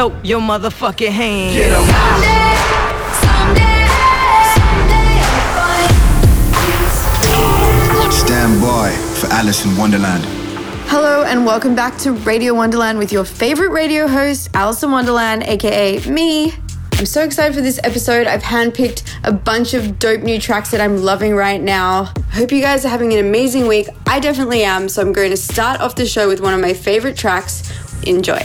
Throw your motherfucking hands. Get 'em. Stand by for Alice in Wonderland. Hello and welcome back to Radio Wonderland with your favorite radio host, Alice in Wonderland, aka me. I'm so excited for this episode. I've handpicked a bunch of dope new tracks that I'm loving right now. I hope you guys are having an amazing week. I definitely am, so I'm going to start off the show with one of my favorite tracks. Enjoy.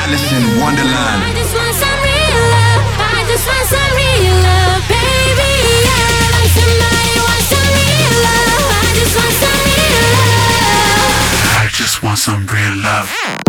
Alice in Wonderland. I just want some real love. I just want some real love, baby. Yeah, like somebody wants some real love. I just want some real love. I just want some real love.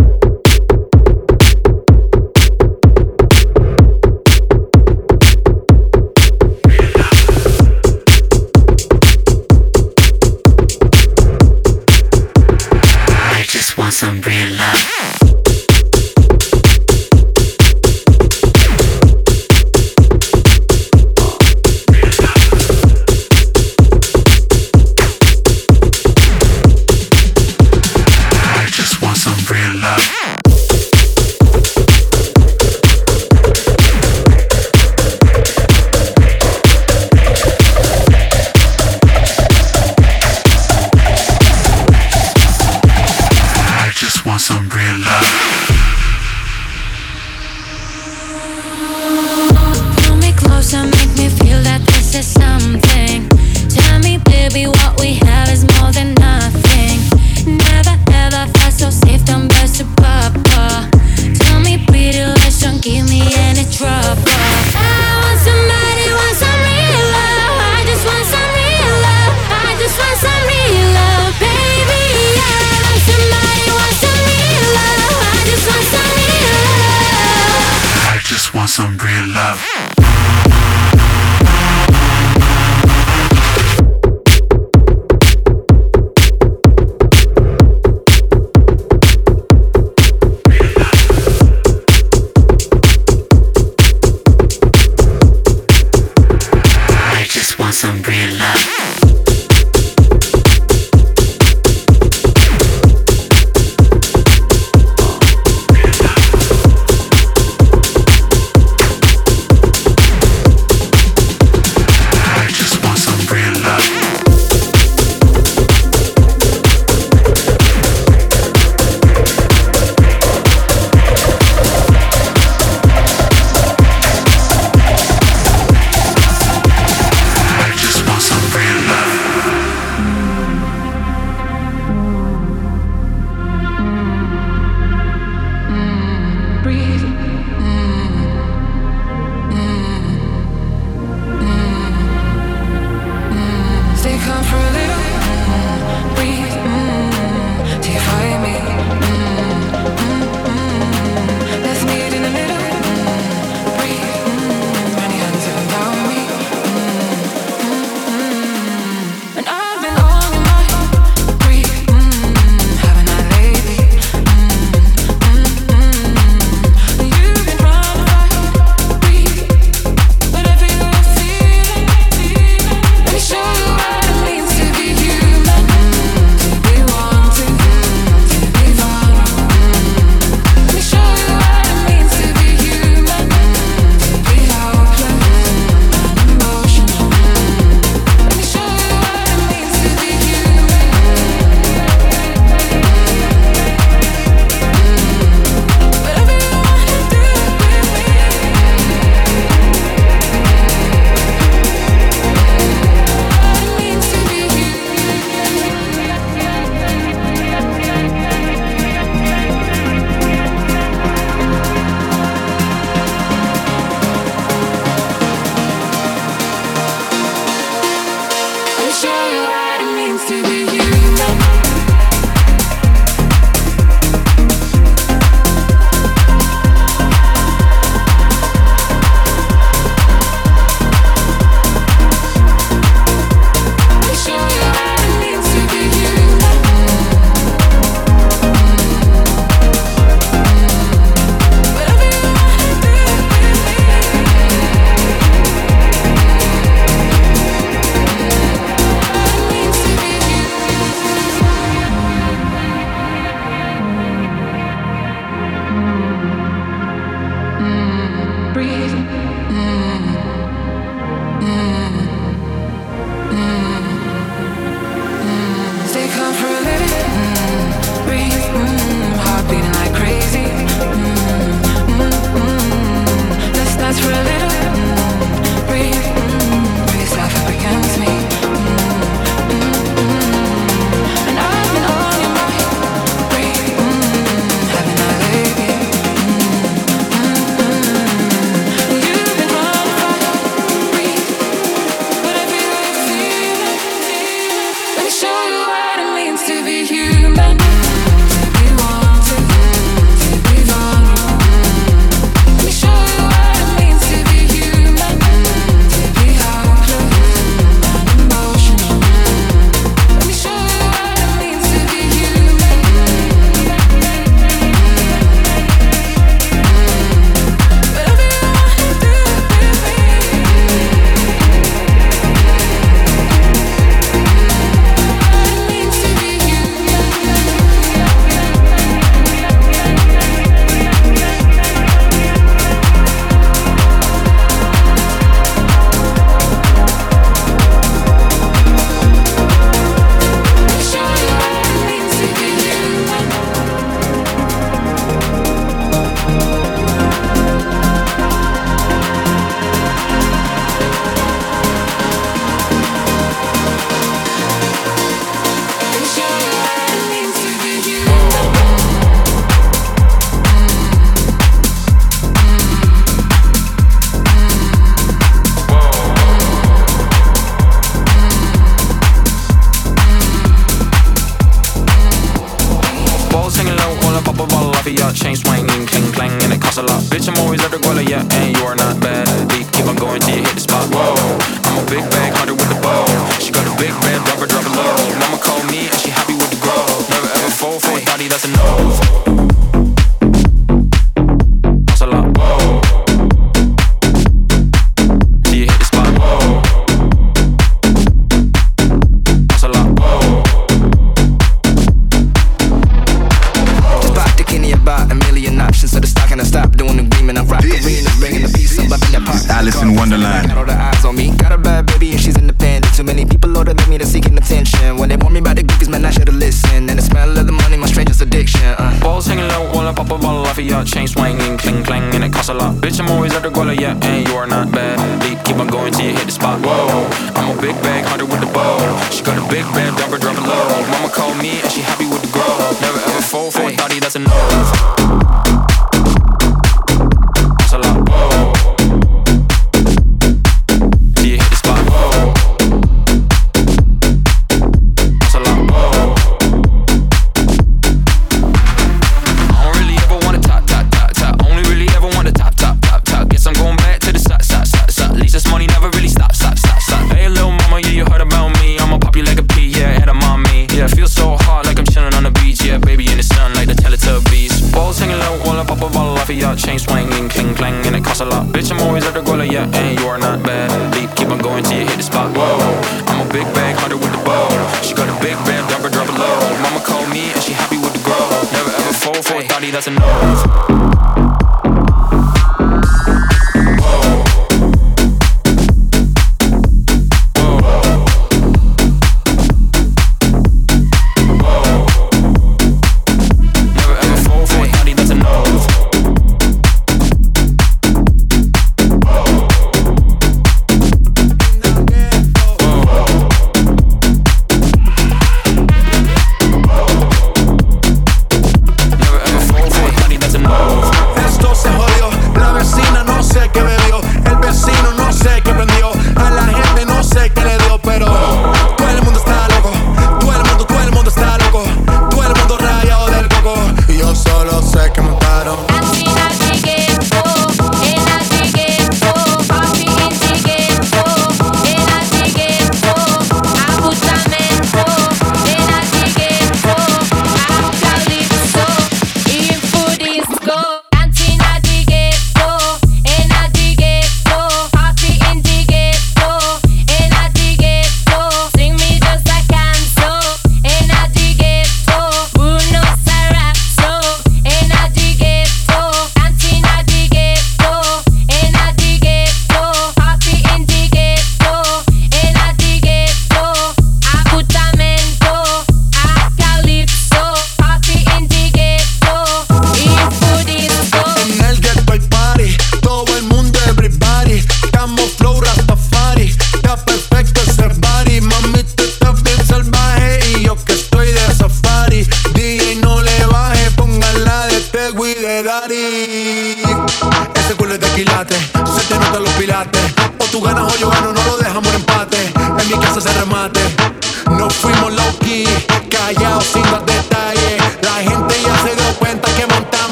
the beast. Ball singing low, walla pop a ball off of your chain swinging, king clang, and it costs a lot. Bitch, I'm always at the goal, yeah, and you are not bad. Deep, keep on going till you hit the spot. Whoa, I'm a big bag hunter with the bow. She got a big red dumper, drop a low. Mama called me and she happy with the grow. Never ever fall for a thought that's a no.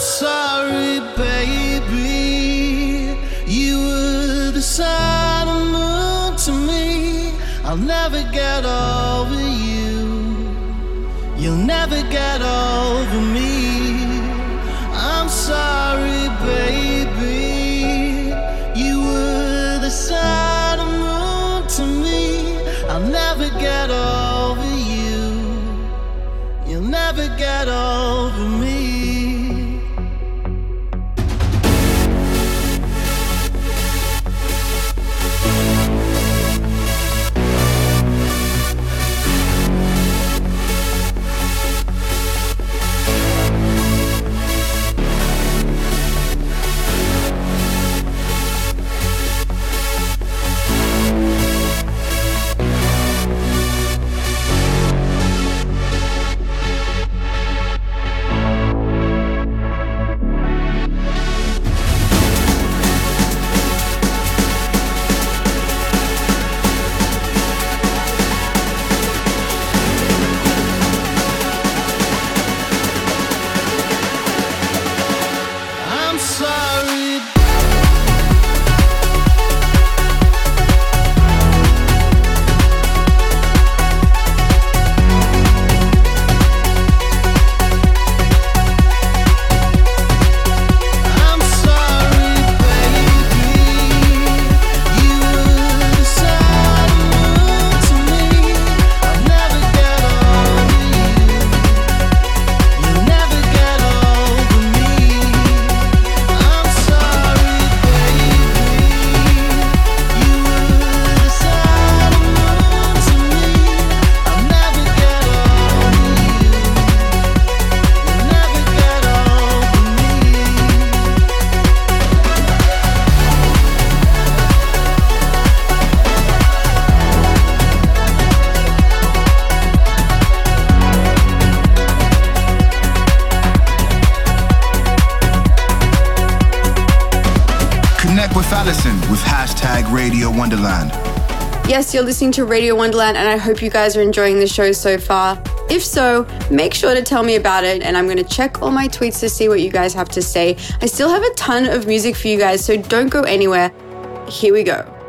sorry, baby. You were the sun and moon to me. I'll never get over you. You'll never get over me. You're listening to Radio Wonderland, and I hope you guys are enjoying the show so far. If so, make sure to tell me about it, and I'm going to check all my tweets to see what you guys have to say. I still have a ton of music for you guys, so don't go anywhere. Here we go.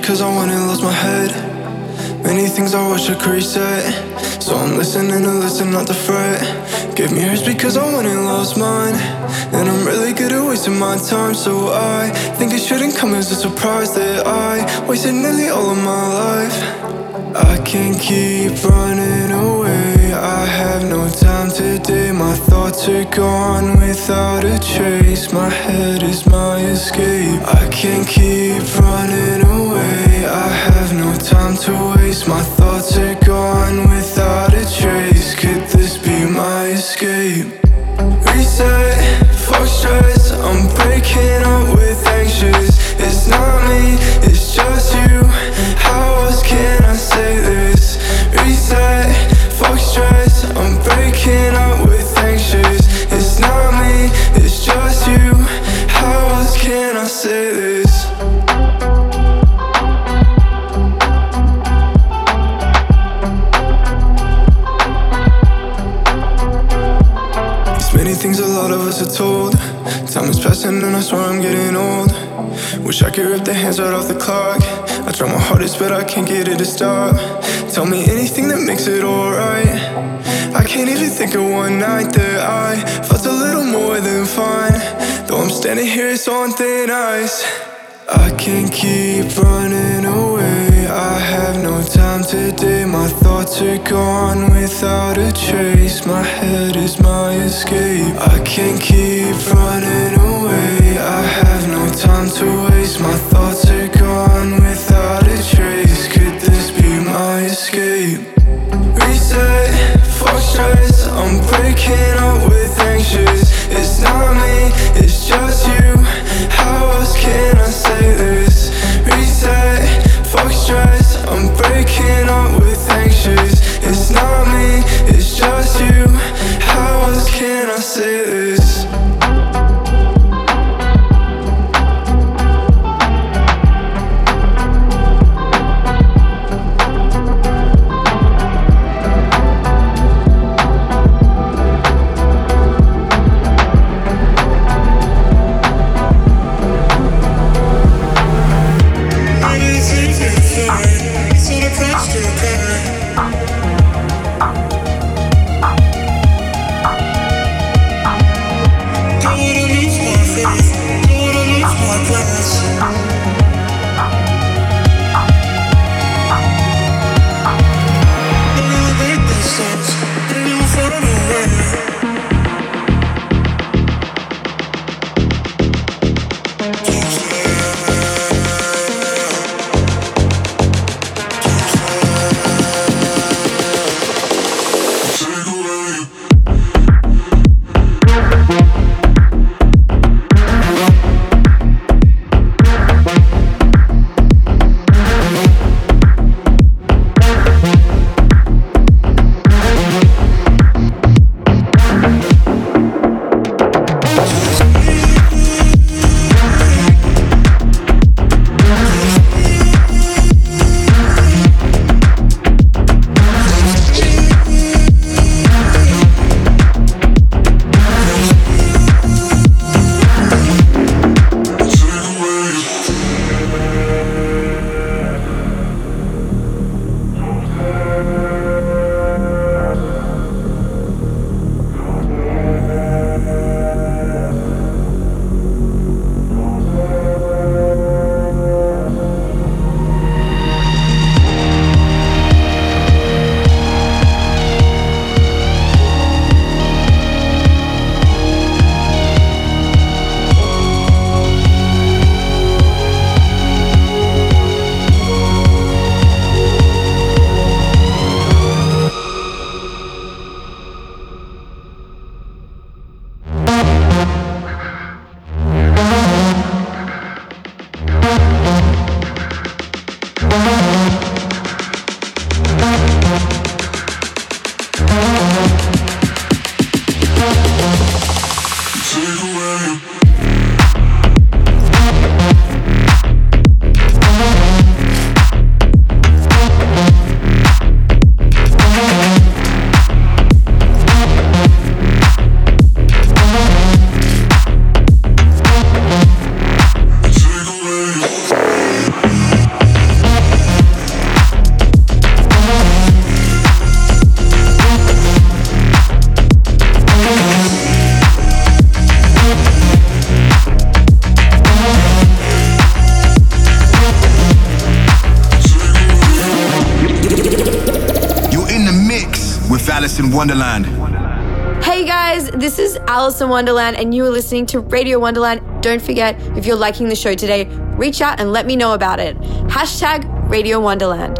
Because I went and lost my head. Many things I wish I could reset. So I'm listening to listen, not to fret. Give me hurts because I went and lost mine. And I'm really good at wasting my time. So I think it shouldn't come as a surprise that I wasted nearly all of my life. I can't keep running away. I have no time are gone without a trace. My head is my escape. I can't keep running away. I have no time to waste. My thoughts are gone without rip the hands right off the clock. I try my hardest, but I can't get it to stop. Tell me anything that makes it alright. I can't even think of one night that I felt a little more than fine. Though I'm standing here, it's on thin ice. I can't keep running away. I have no time today. My thoughts are gone without a trace. My head is my escape. I can't keep running away. I have no time to waste. Thoughts are gone without a trace. Could this be my escape? Reset, I'm breaking up with anxious. It's not me, it's just you. Wonderland. Hey guys, this is Alice in Wonderland, and you are listening to Radio Wonderland. Don't forget, if you're liking the show today, reach out and let me know about it. Hashtag Radio Wonderland.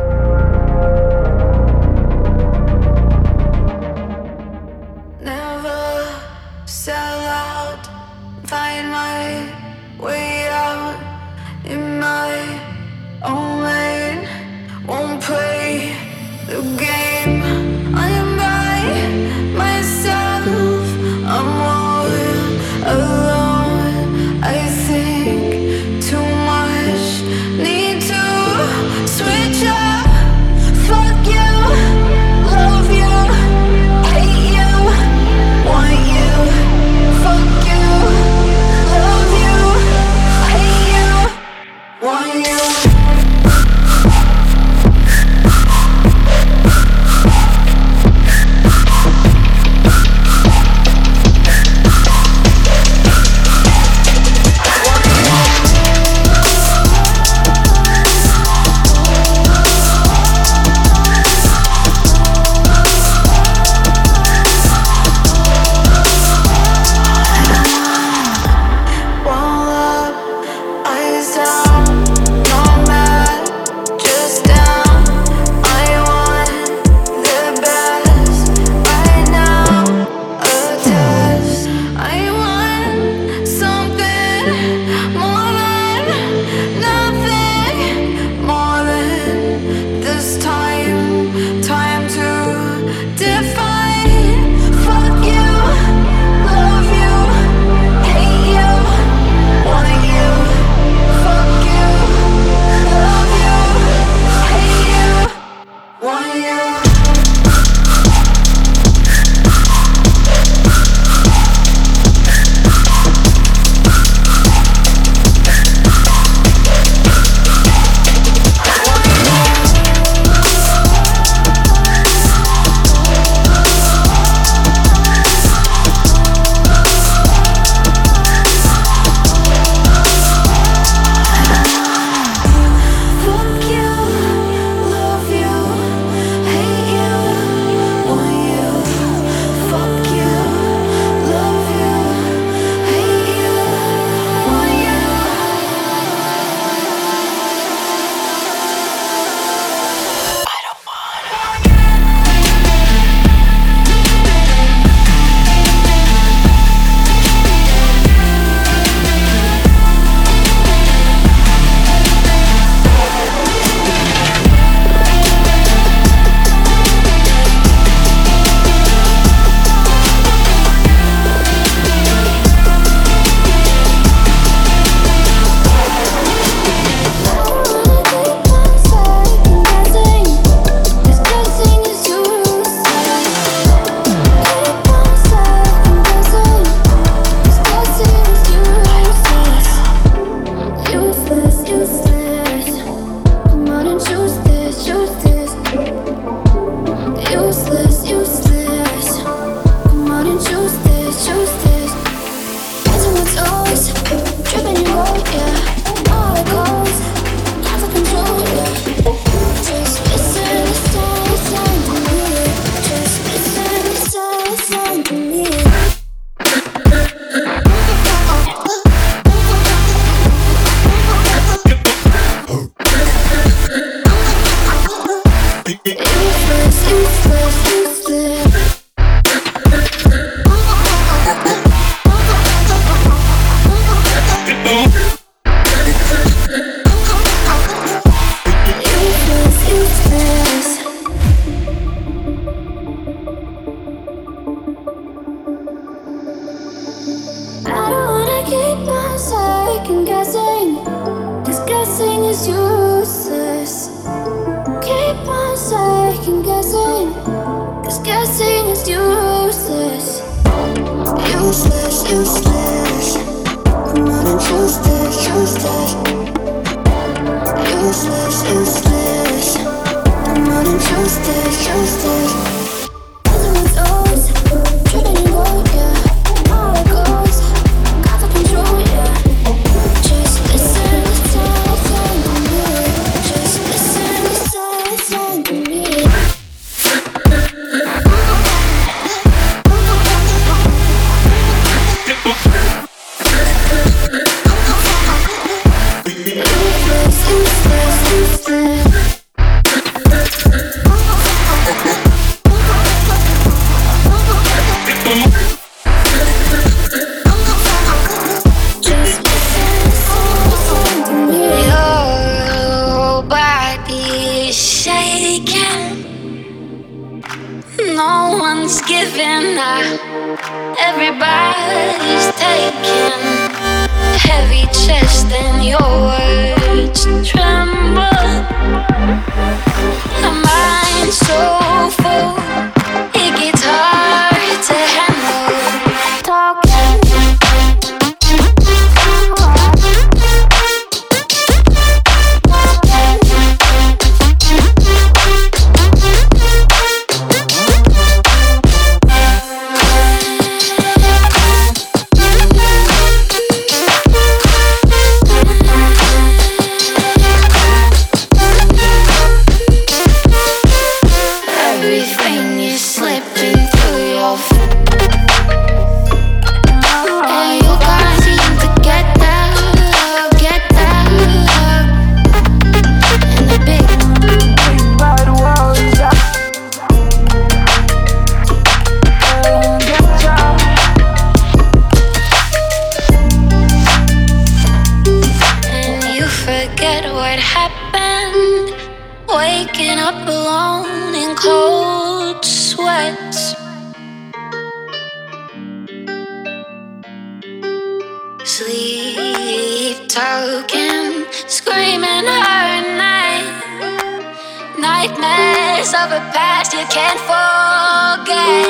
nightmares of a past you can't forget.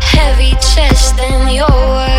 Heavy chest and your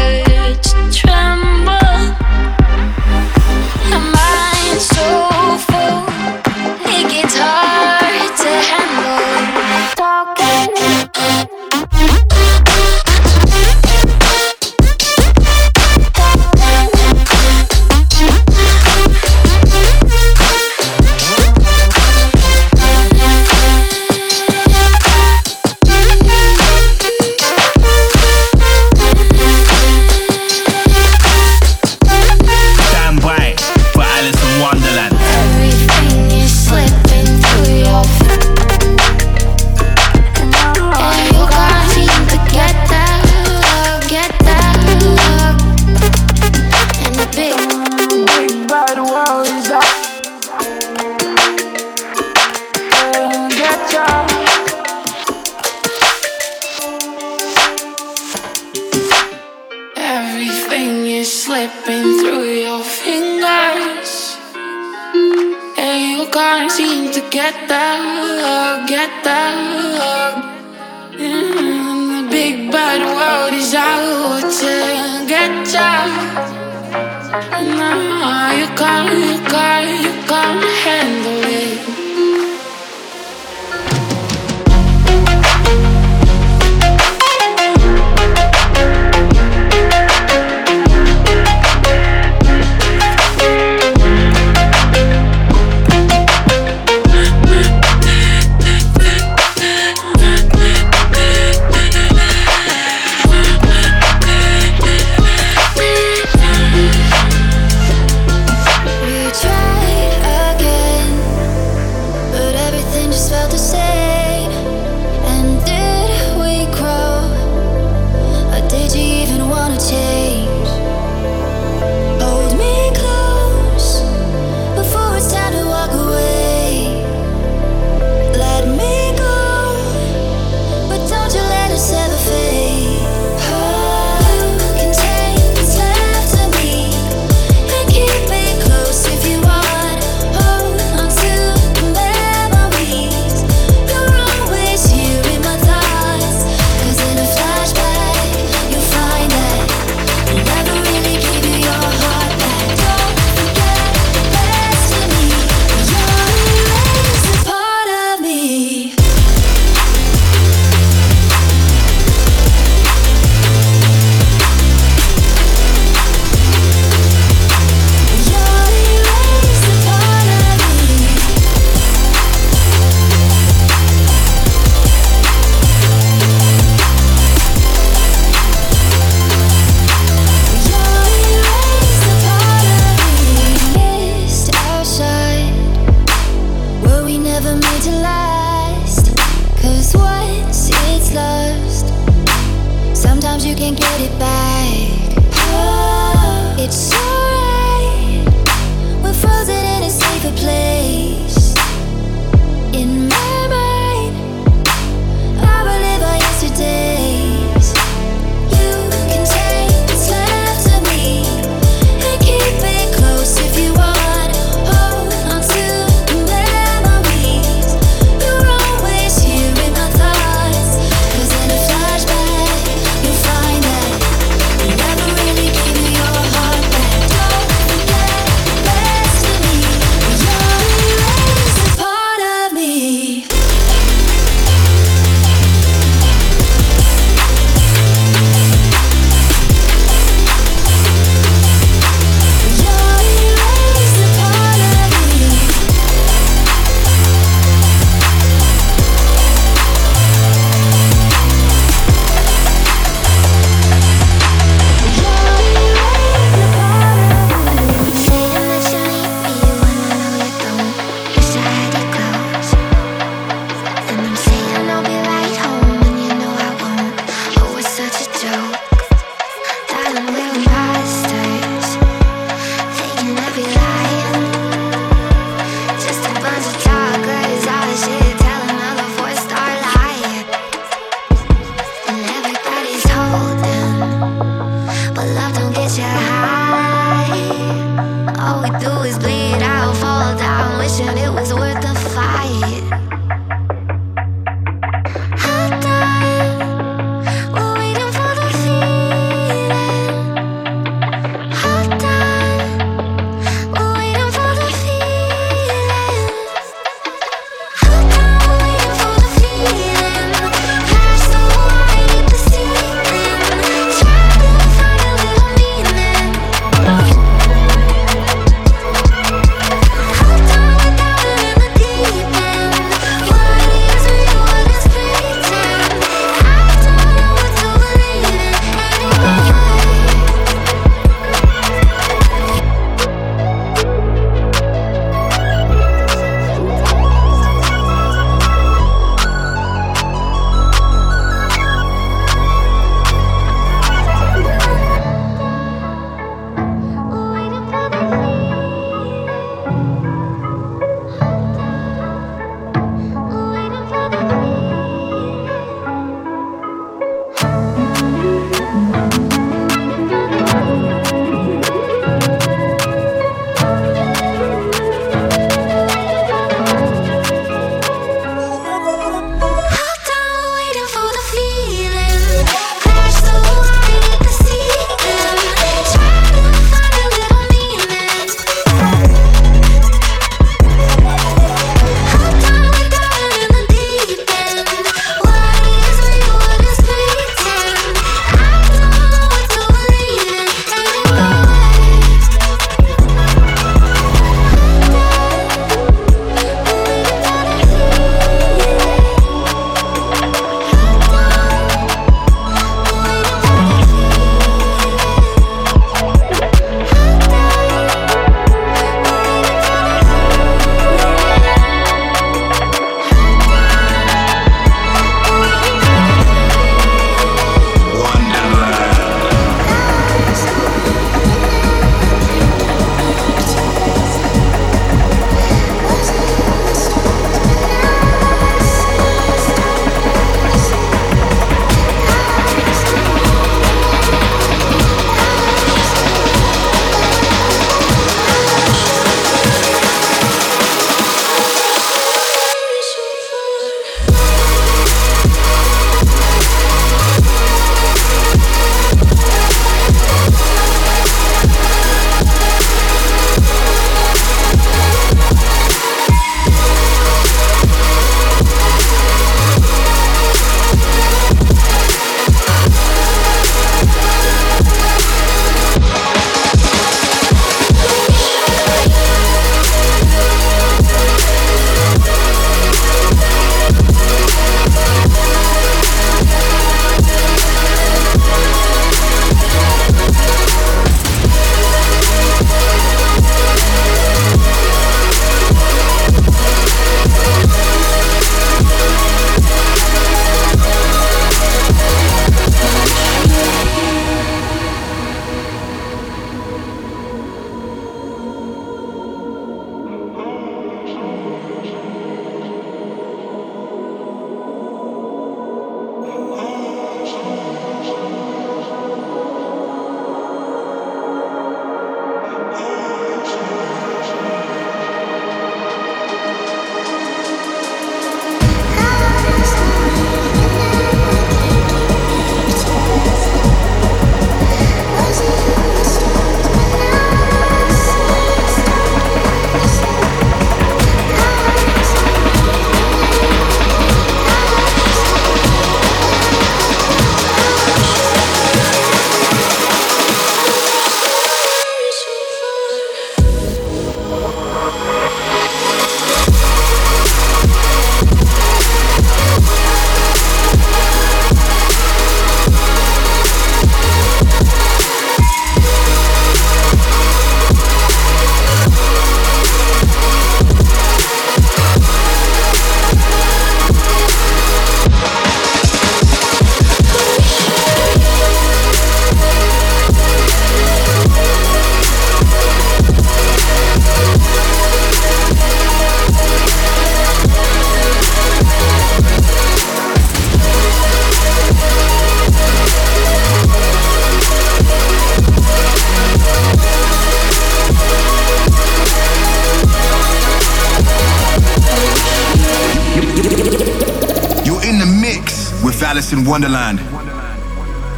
in Wonderland.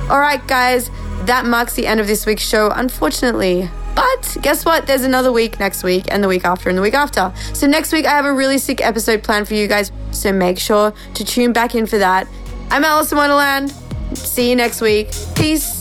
All right, guys, that marks the end of this week's show, unfortunately. But guess what? There's another week next week, and the week after, and the week after. So next week, I have a really sick episode planned for you guys. So make sure to tune back in for that. I'm Alice in Wonderland. See you next week. Peace.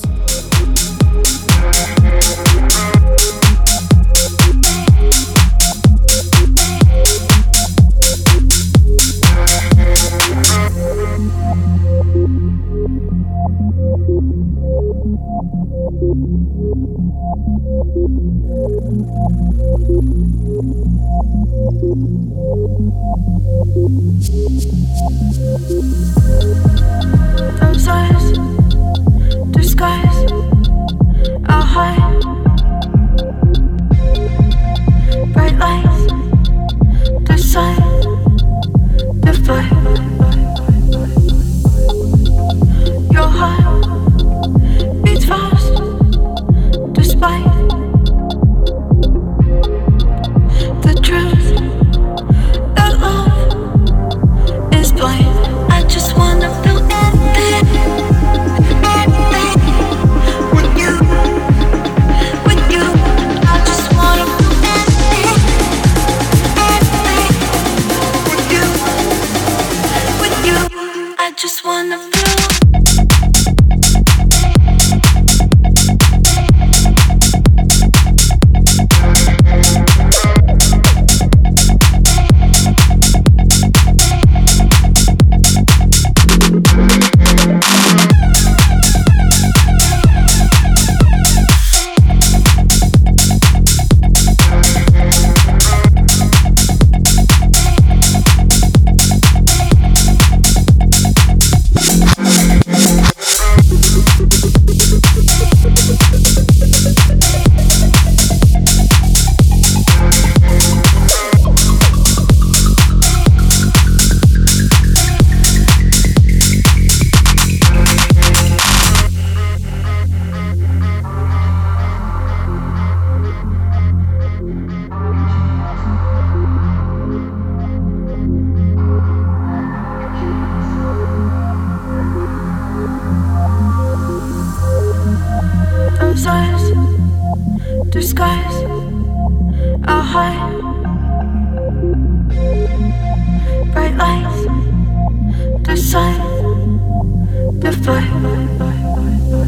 a heart. Bright lights, the sun, the flood.